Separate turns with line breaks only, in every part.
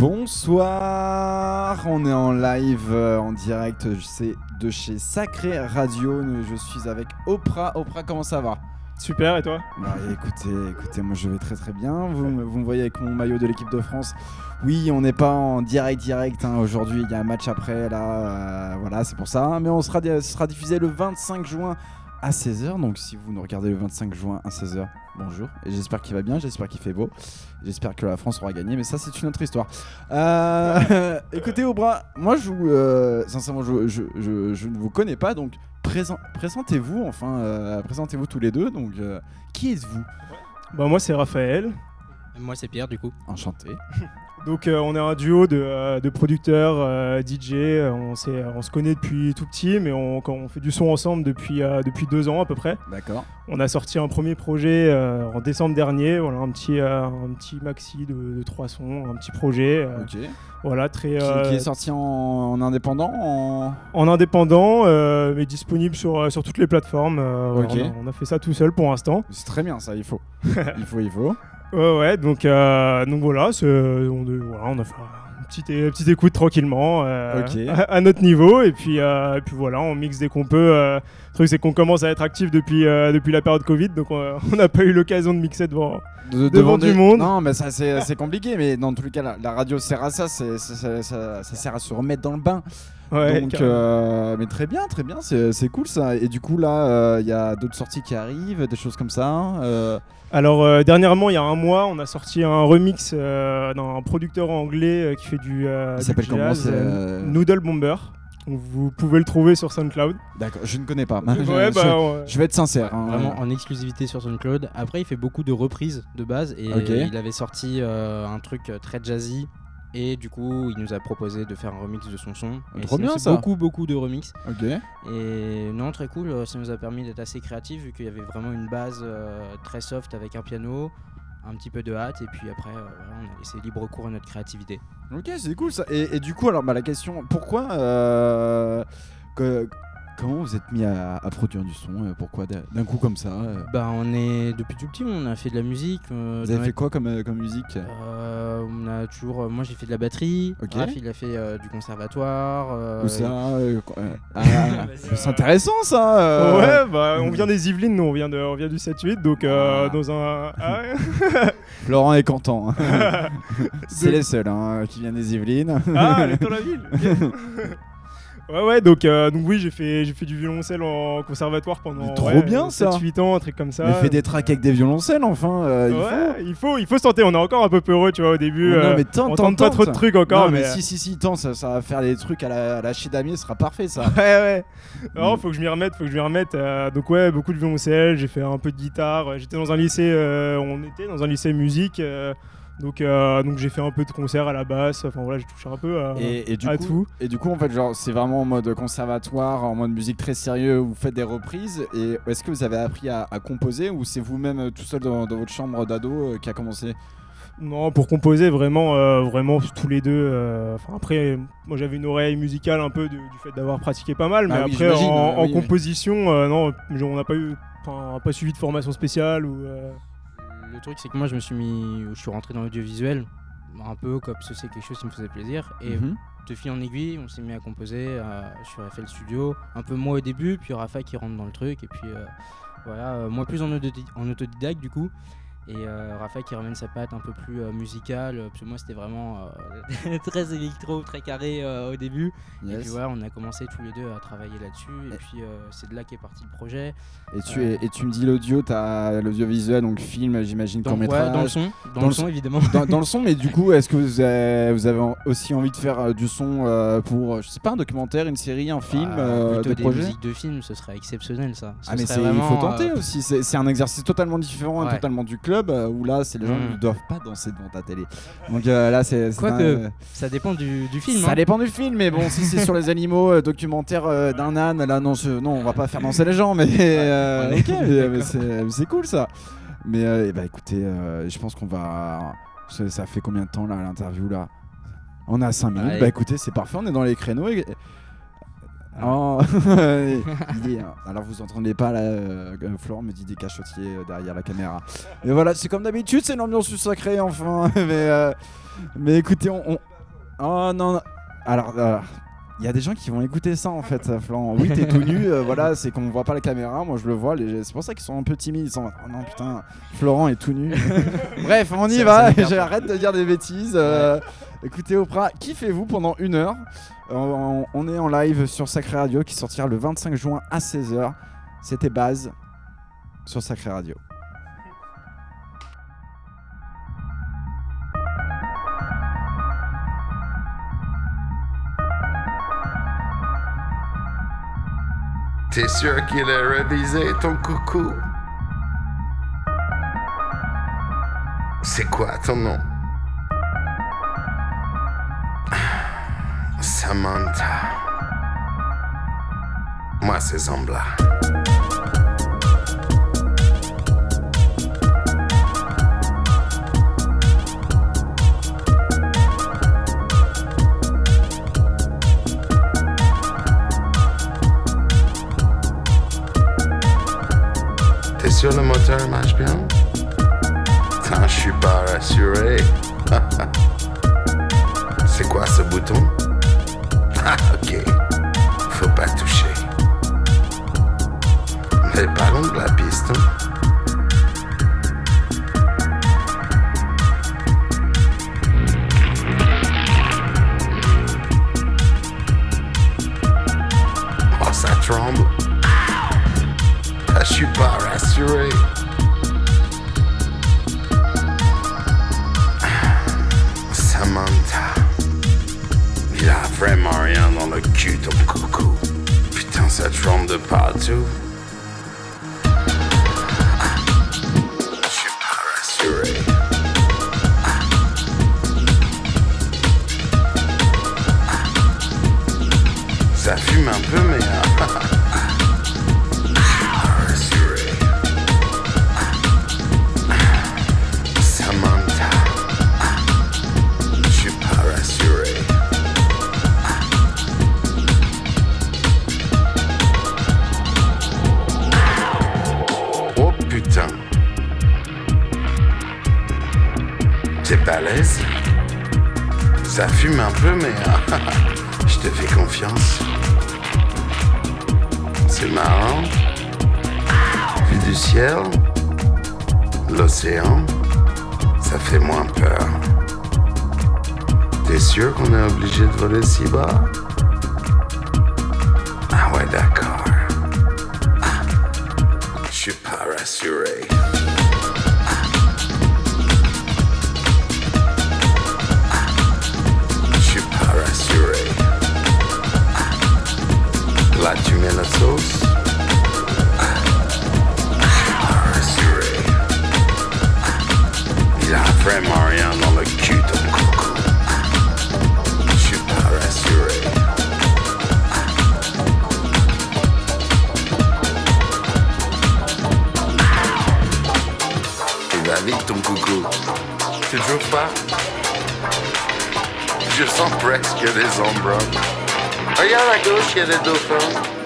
Bonsoir, on est en live, euh, en direct, c'est de chez Sacré Radio. Je suis avec Oprah. Oprah, comment ça va?
Super, et toi?
Bah, Écoutez, écoutez, moi je vais très très bien. Vous, me- vous me voyez avec mon maillot de l'équipe de France. Oui, on n'est pas en direct direct. hein. Aujourd'hui, il y a un match après, là. euh, voilà, c'est pour ça. Mais on sera diffusé le 25 juin à 16h. Donc si vous nous regardez le 25 juin à 16h, bonjour. Et j'espère qu'il va bien, j'espère qu'il fait beau. J'espère que la France aura gagné, mais ça c'est une autre histoire. Euh, écoutez Aubra, moi je vous, euh, sincèrement je, je- je- je ne vous connais pas, donc présent- présentez-vous enfin, euh, présentez-vous tous les deux. Donc euh, qui êtes-vous?
Bah moi c'est Raphaël.
Moi c'est Pierre du coup.
Enchanté.
Donc euh, on est un duo de, euh, de producteurs, euh, DJ. On, se connaît depuis tout petit, mais on, fait du son ensemble depuis, depuis deux ans à peu près.
D'accord.
On a sorti un premier projet en décembre dernier. Voilà un petit, un petit maxi de, de trois sons, un petit projet.
Ok.
Voilà très
Qui, qui est sorti en, en indépendant en...
en indépendant, mais disponible sur, sur toutes les plateformes. voilà,
Ok.
on, a, on a fait ça tout seul pour l'instant.
C'est très bien ça, il faut. il faut, il faut.
Ouais, ouais, donc, euh, donc voilà, on, voilà, on a fait une petite, é- petite écoute tranquillement euh, à, à notre niveau. Et puis, euh, et puis voilà, on mixe dès qu'on peut. le truc, c'est qu'on commence à être actif depuis, depuis la période Covid, donc on n'a pas eu l'occasion de mixer devant.
De-
Devant du monde.
Non, mais ça c'est compliqué, mais dans tous les cas, la, la radio sert à ça, ça, ça- ça sert à se remettre dans le bain.
Ouais,
Donc, euh, mais très bien, très bien, c'est c'est cool ça. Et du coup, là, il y a d'autres sorties qui arrivent, des choses comme ça. euh,
Alors, euh, dernièrement, il y a un mois, on a sorti un remix euh, d'un producteur anglais euh, qui fait du. euh,
Il
du
s'appelle comment,
jazz,
c'est,
euh,
euh,
Noodle Bomber. Donc, Vous pouvez le trouver sur SoundCloud.
D'accord, je ne connais pas.
ouais,
je,
bah, on-
je vais être sincère. hein.
Vraiment en exclusivité sur SoundCloud. Après il fait beaucoup de reprises de base et
Ok.
il avait sorti euh, un truc très jazzy. Et du coup, il nous a proposé de faire un remix de son son. Et
Trop bien,
c'est
ça.
Beaucoup, beaucoup de remix.
Ok.
Et non, très cool. euh, Ça nous a permis d'être assez créatifs vu qu'il y avait vraiment une base euh, très soft avec un piano, un petit peu de hâte. Et puis après, euh, on a laissé libre cours à notre créativité.
Ok, c'est cool ça. Et, et du coup, alors, bah, la question, pourquoi. euh, que- comment vous êtes mis à, à produire du son euh, Pourquoi d'un coup comme ça euh
Bah, on est depuis tout petit, on a fait de la musique. euh,
Vous avez fait quoi comme, euh, comme musique?
Euh, on a toujours. euh, moi, j'ai fait de la batterie.
Ok.
Raph, il a fait euh, du conservatoire. euh,
Où ça ah. C'est intéressant ça euh.
Ouais, bah, on vient des Yvelines, nous, on vient, de, on vient du 7-8, donc euh,
Ah.
dans un. Ah
Florent est content. c'est
De-
les seuls hein, qui viennent des Yvelines.
Ah, elle est dans la ville. Ouais, ouais, donc, euh, donc oui, j'ai fait, j'ai fait du violoncelle en conservatoire pendant
Mais trop
ouais,
bien, ça.
7-8 ans, un truc comme ça.
Mais fais des tracks avec des violoncelles enfin. euh, il faut.
ouais, il faut, il faut se tenter. On est encore un peu peureux, tu vois, au début.
Non,
euh,
mais tente,
on
tente,
tente pas trop de trucs encore,
Non, mais,
mais.
si, si, si, tente, ça, ça va faire des trucs à la, à la ce sera parfait ça.
Ouais, ouais. Non,
Mm.
faut que je m'y remette, faut que je m'y remette. euh, donc ouais, beaucoup de violoncelle, j'ai fait un peu de guitare. J'étais dans un lycée, on était dans un lycée musique, donc euh, donc j'ai fait un peu de concert à la basse. Enfin voilà, j'ai touché un peu à,
Et, et du
à
coup,
tout.
et du coup, en fait, genre, c'est vraiment en mode conservatoire, en mode musique très sérieux, vous faites des reprises. Et est-ce que vous avez appris à, à composer ou c'est vous-même euh, tout seul dans, dans votre chambre d'ado euh, qui a commencé?
Non, pour composer vraiment, euh, vraiment tous les deux. euh, après, moi j'avais une oreille musicale un peu de- du fait d'avoir pratiqué pas mal, mais
Ah oui,
après en, en
oui, oui.
composition, euh, non, on n'a pas eu, pas suivi de formation spéciale ou.
Le truc, c'est que moi, je me suis mis. Je suis rentré dans l'audiovisuel. Un peu comme si c'est quelque chose qui me faisait plaisir. Et
Mhm.
de fil en aiguille, on s'est mis à composer euh, sur FL Studio. Un peu moi au début, puis Rafa qui rentre dans le truc. Et puis euh, voilà, euh, moi plus en autodidacte du coup. Et euh, Rafa qui ramène sa patte un peu plus euh, musicale. euh, Parce que moi, c'était vraiment euh, très électro, très carré euh, au début. Et puis voilà, on a commencé tous les deux à travailler là-dessus. Et
Et-
puis c'est de là qu'est parti le projet.
Et tu, es, et tu me dis l'audio, t'as l'audiovisuel, donc film, j'imagine,
Dans,
court
ouais,
métrage.
dans le son, dans,
Dans
le son évidemment.
dans, dans le son, mais du coup, est-ce que vous avez, vous avez en- aussi envie de faire du son pour, je sais pas, un documentaire, une série, un film,
Ah, plutôt
des
des
projets?
musiques de film, ce serait exceptionnel ça. Ce
Ah mais il faut tenter aussi, c'est, un exercice totalement différent, et
Ouais.
totalement du club, euh, où là, c'est les gens
Mm.
qui ne doivent pas danser devant ta télé. Donc euh, là, c'est... c'est
Quoique,
un-
ça dépend du, du film.
Ça
hein.
dépend du film, mais bon, si c'est sur les animaux, euh, documentaire euh, d'un âne, là, non, ce- non, on va pas faire danser les gens, mais euh,
on est
ok, mais,
d'accord.
mais c'est, cool ça. Mais euh, ben, écoutez, euh, je pense qu'on va... Ça, ça fait combien de temps là l'interview là? On a 5 minutes, bah écoutez, c'est parfait, on est dans les créneaux. et- Oh, il est- alors vous entendez pas là, euh, euh, Florent me dit des cachotiers euh, derrière la caméra. Et voilà, c'est comme d'habitude, c'est l'ambiance du sacré enfin. mais, euh, mais écoutez, on, on- Oh non, non. alors il y a des gens qui vont écouter ça en fait, Florent. Oui, t'es tout nu, voilà, c'est qu'on voit pas la caméra. Moi, je le vois. les- C'est pour ça qu'ils sont un peu timides. Ils sont oh non putain, Florent est tout nu. Bref, on y va. J'arrête de dire des bêtises. Écoutez Oprah, kiffez-vous pendant une heure. Euh, On, est en live sur Sacré Radio qui sortira le 25 juin à 16h. C'était base sur Sacré Radio.
T'es sûr qu'il a révisé ton coucou? C'est quoi ton nom? Samantha. Moi, c'est Zambla. Regarde à gauche, il y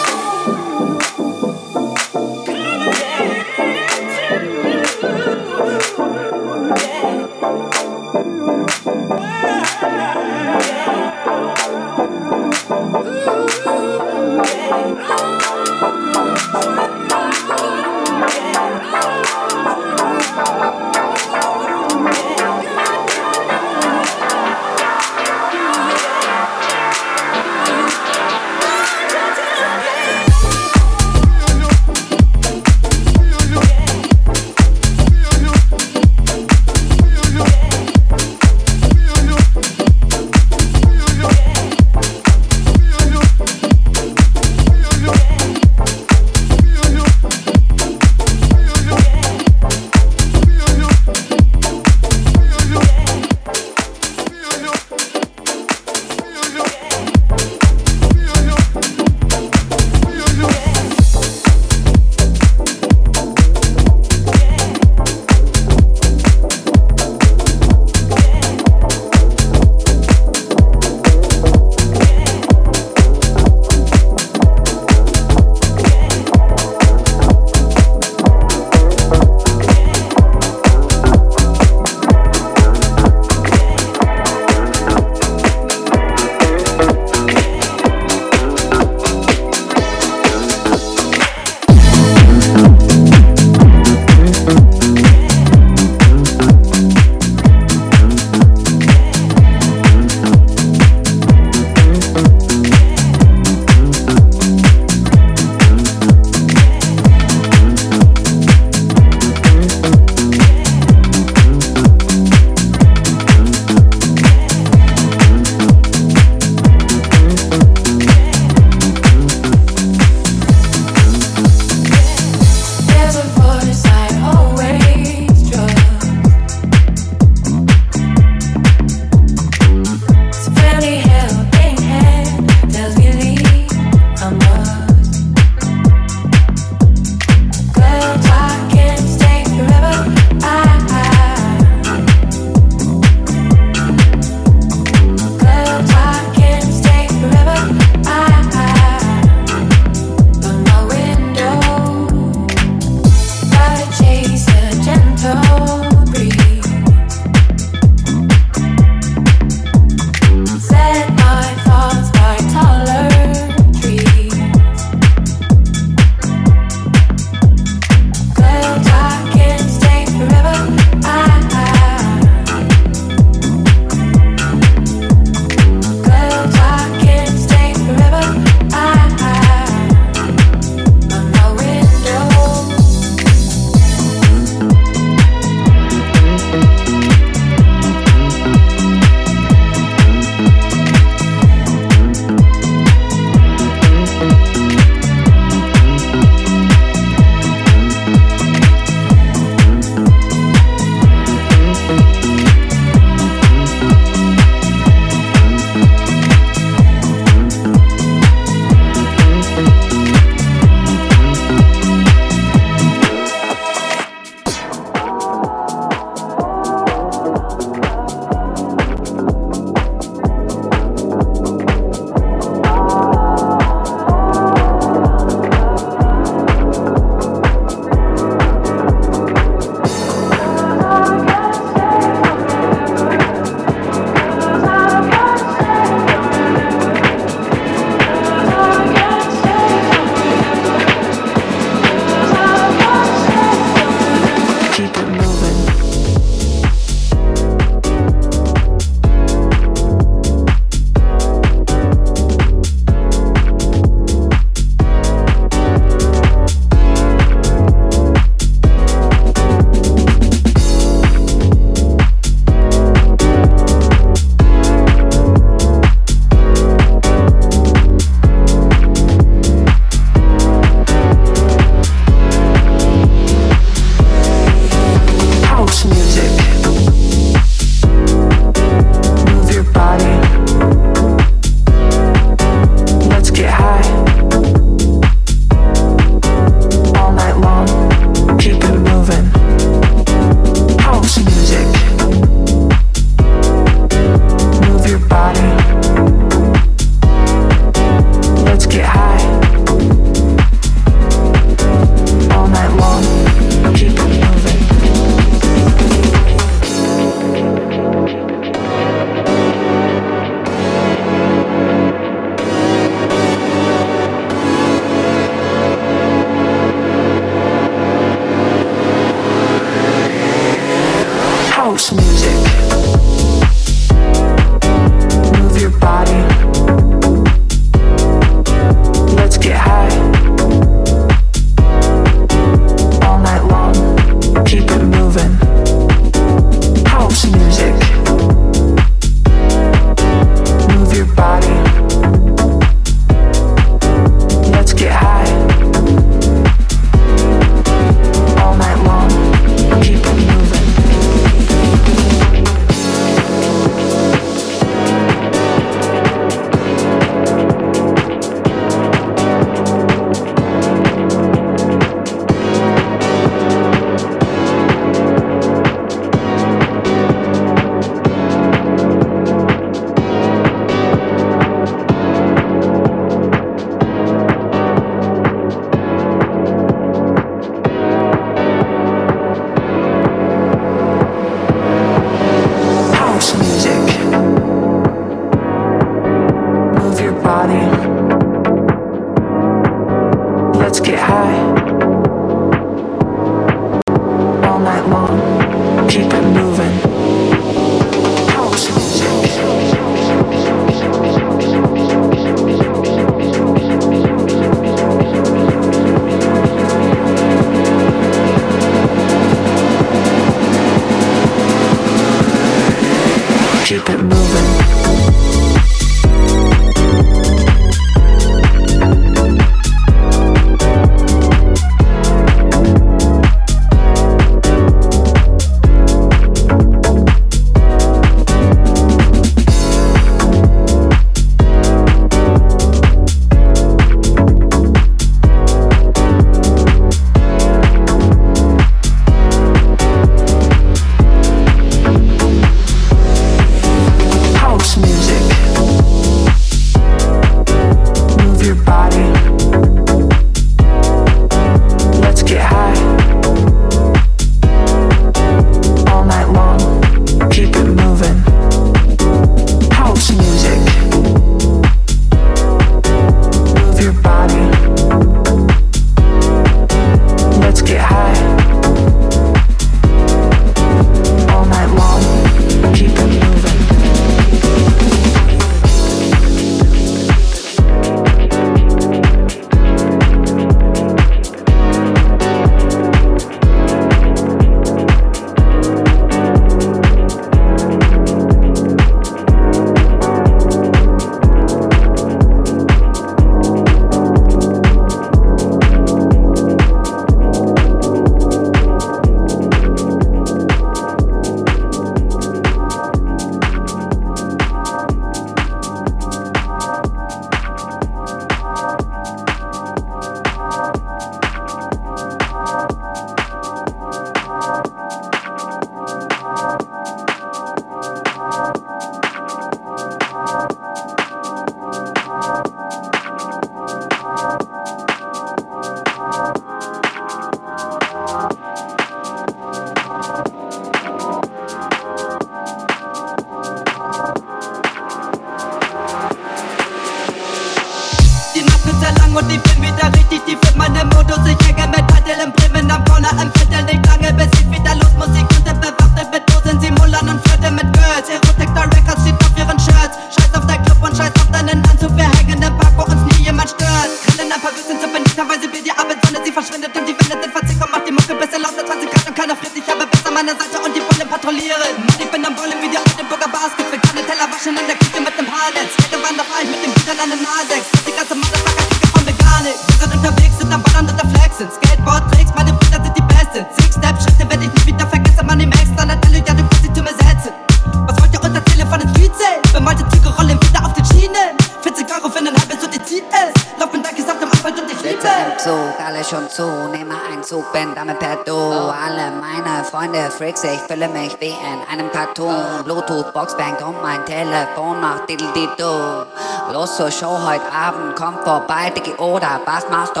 Boxband und mein Telefon macht Diddle-Diddle. Los zur Show heute Abend, komm vorbei, Dicky, oder was machst du?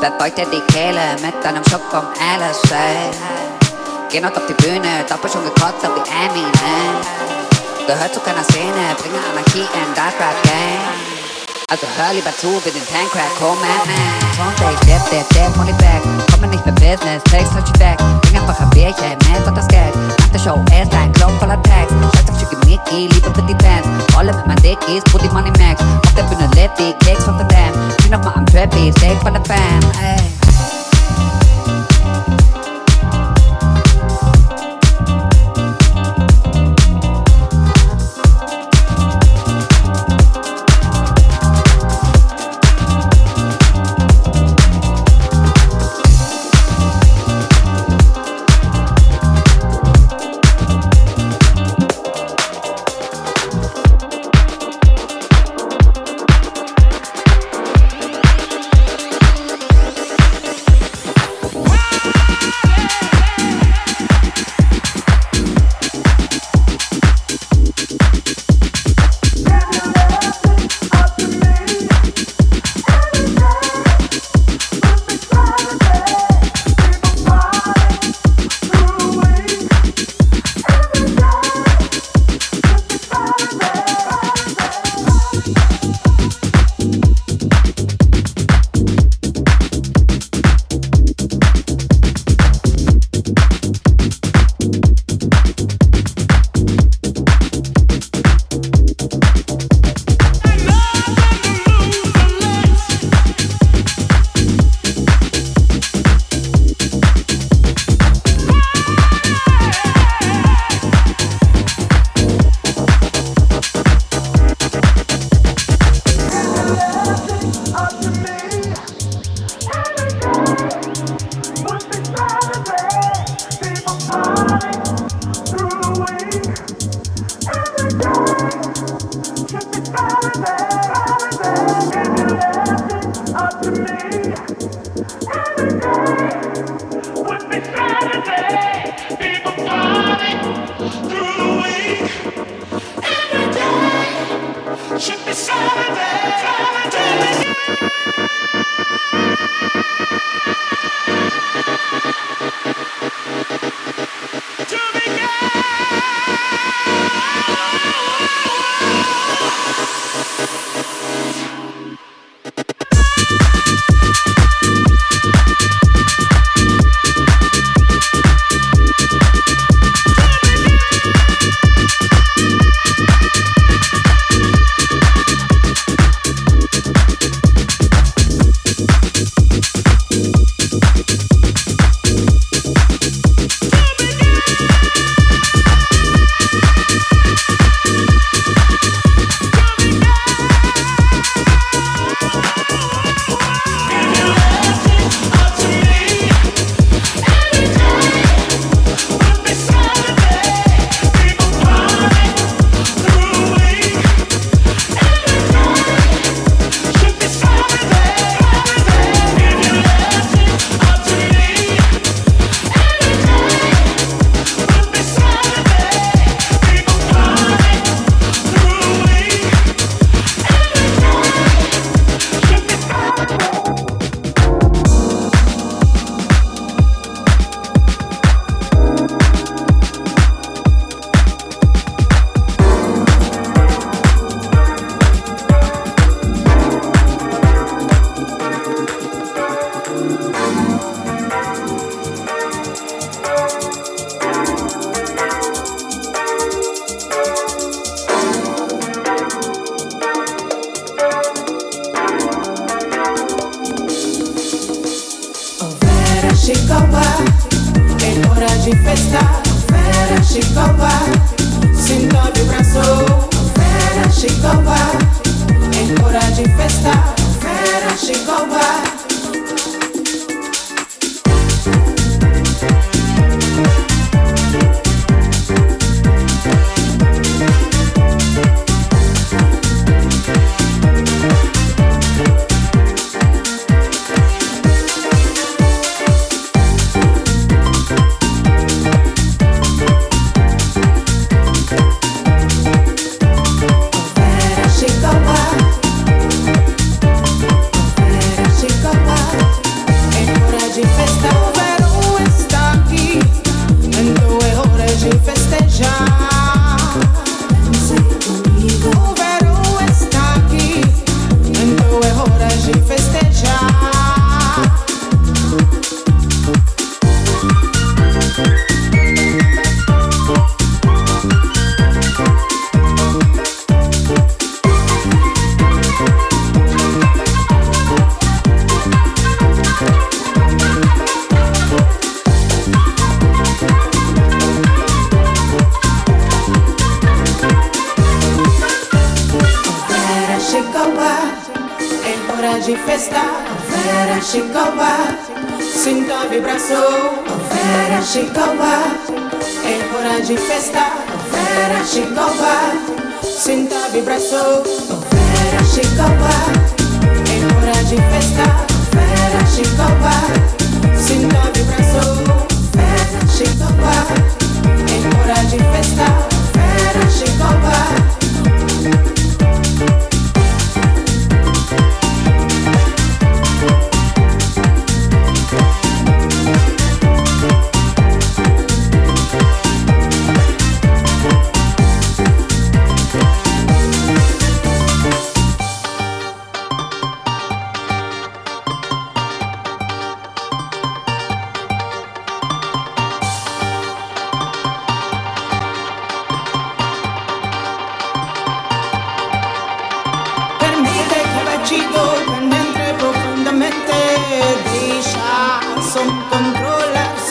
Dir die Kehle mit deinem Schock vom LSD. Geh noch auf die Bühne, doppelt schon gekotzt auf die Eminem. Gehört zu keiner Szene, bringe Anarchie in das Rap-Game. Also hör lieber zu, wir sind Tancrack, komm man, man. Ich dip, dip, dip, Molly back. Komm mir nicht mehr Business, takes touch you back. Bring einfach ein Bierchen, mit und das Geld.
to show ass like long collar tags. Shots of chicken Mickey, leave a pretty dance. All of my dick is putting money max. Fucked up in a
lefty, legs from the dam. Clean up my I'm trappy, safe for the fam.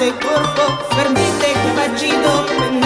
se corpo, fermite che vagino,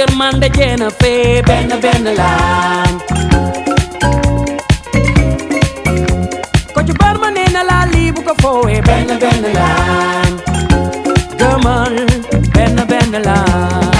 your man the
Jennifer Ben Benelan Kocho barman in a la libu ko foe Ben Benelan Come on
Ben Benelan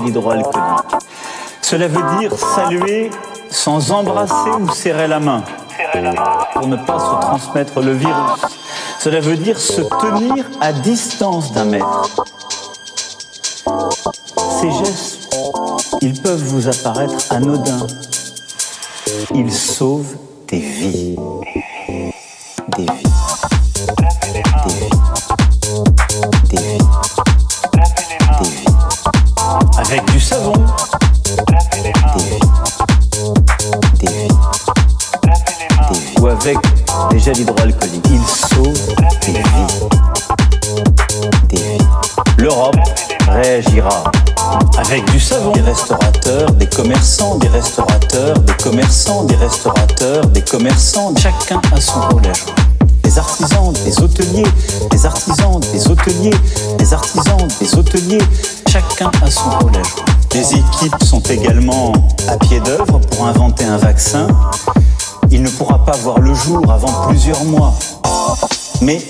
des gels hydroalcooliques. Cela veut dire saluer sans embrasser ou serrer la main pour ne pas se transmettre le virus. Cela veut dire se tenir à distance d'un mètre. Ces gestes, ils peuvent vous apparaître anodins. Ils sauvent hôteliers. Chacun a son rôle à jouer. Des équipes sont également à pied d'œuvre pour inventer un vaccin. Il ne pourra pas voir le jour avant plusieurs mois. Mais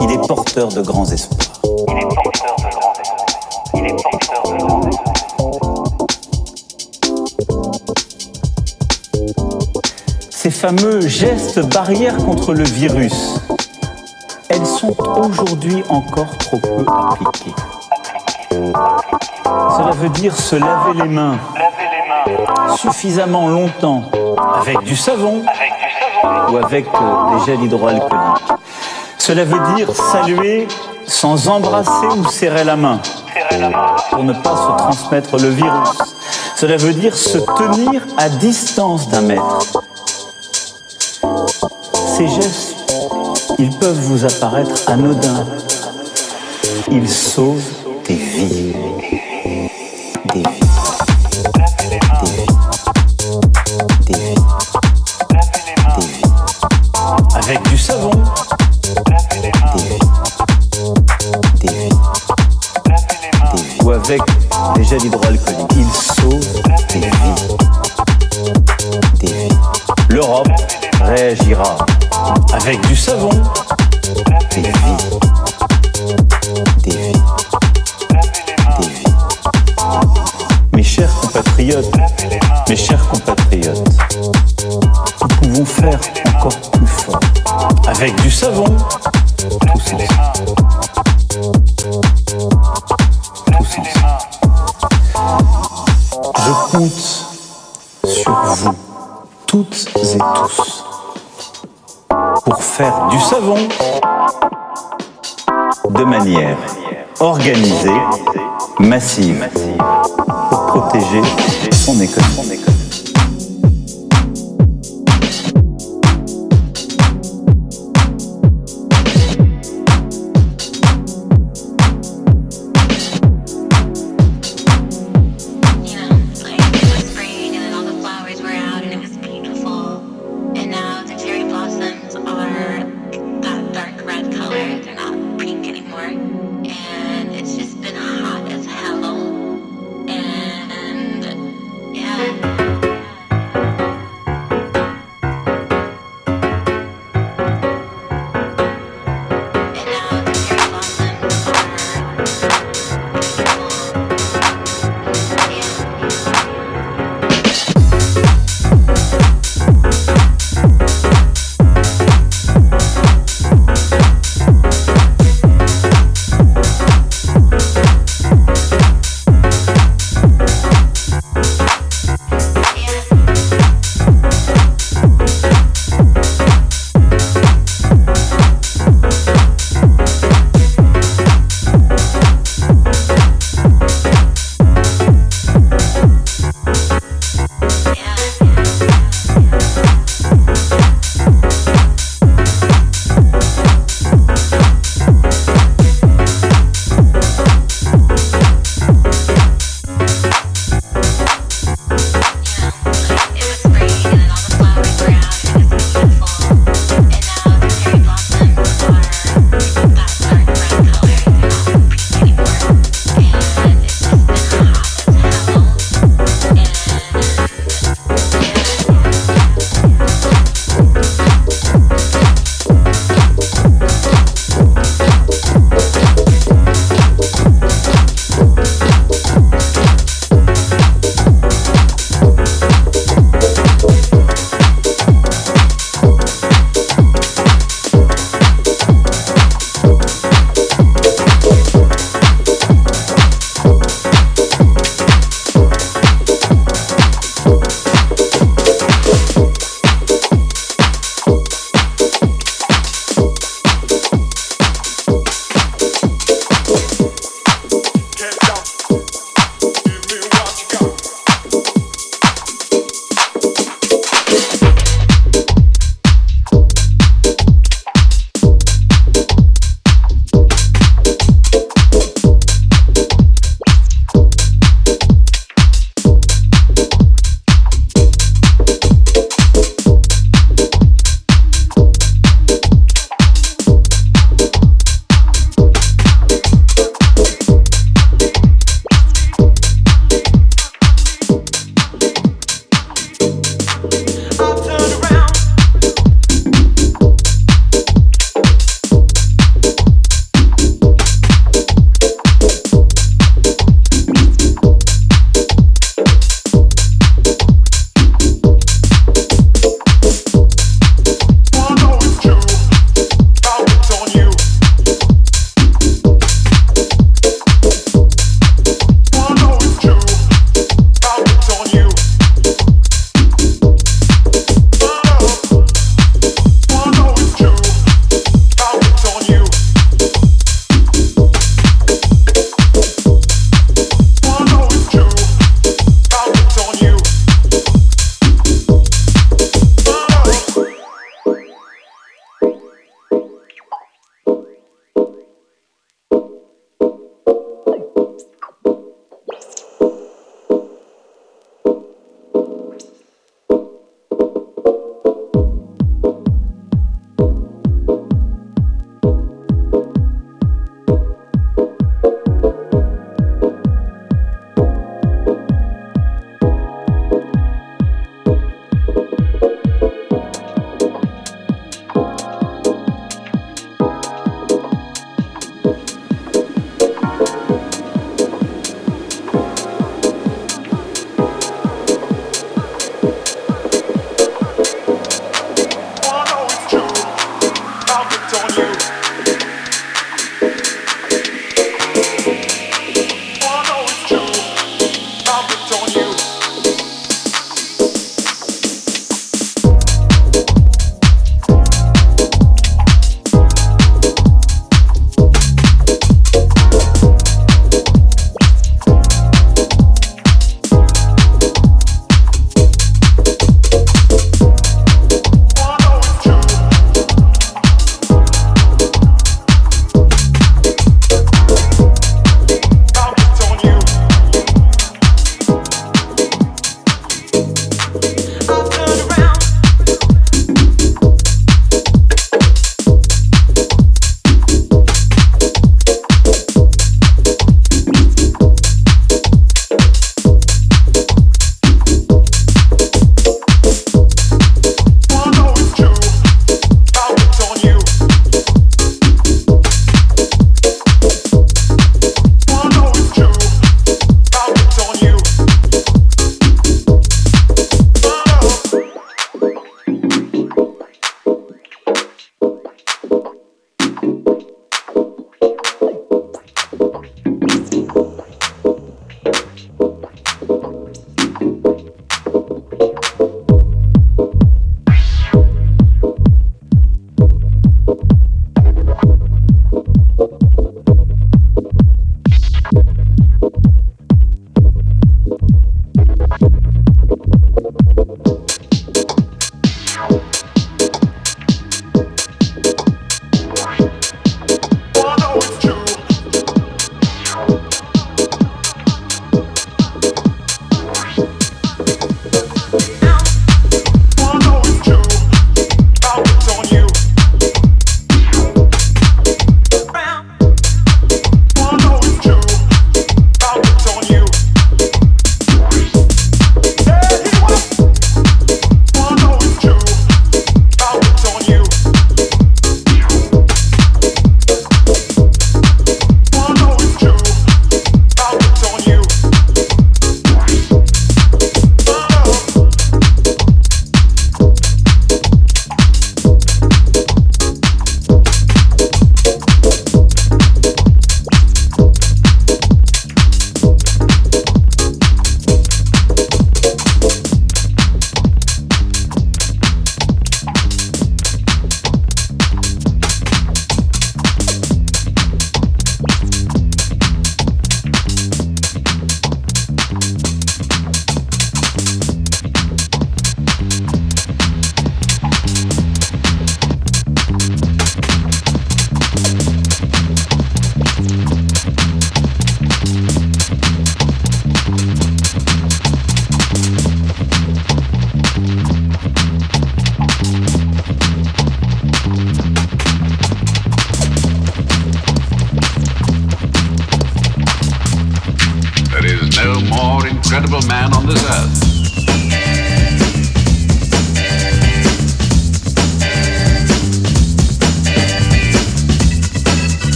il est porteur de grands espoirs. Il est porteur de grands espoirs. Il est porteur de grands espoirs. Ces fameux gestes barrières contre le virus, elles sont aujourd'hui encore trop peu appliquées. Cela veut dire se laver les mains suffisamment longtemps avec du savon ou avec euh, des gels hydroalcooliques. Cela veut dire saluer sans embrasser ou serrer la main pour ne pas se transmettre le virus. Cela veut dire se tenir à distance d'un mètre. Ces gestes, ils peuvent vous apparaître anodins. Ils sauvent des vies. Des vies. Des vies. Des vies. Des vies. Avec du savon. Des vies. Des vies. Des vies. Ou avec des gels hydroalcooliques. Des vies. Des vies. L'Europe réagira avec du savon. Des vies. Mes chers compatriotes, nous pouvons faire encore plus fort. Avec du savon, tous. Tous. Je compte sur vous, toutes et tous, pour faire du savon de manière organisée, massive, protéger son économie.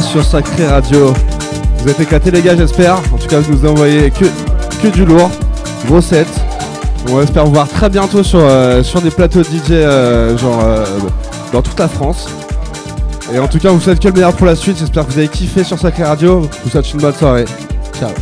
Sur Sacré Radio. Vous êtes éclatés les gars j'espère. En tout cas vous nous envoyez que, que du lourd. Gros set. On espère vous voir très bientôt sur, euh, sur des plateaux DJ euh, genre euh, dans toute la France. Et en tout cas, vous souhaite que le meilleur pour la suite. J'espère que vous avez kiffé sur Sacré Radio. Vous souhaite une bonne soirée. Ciao.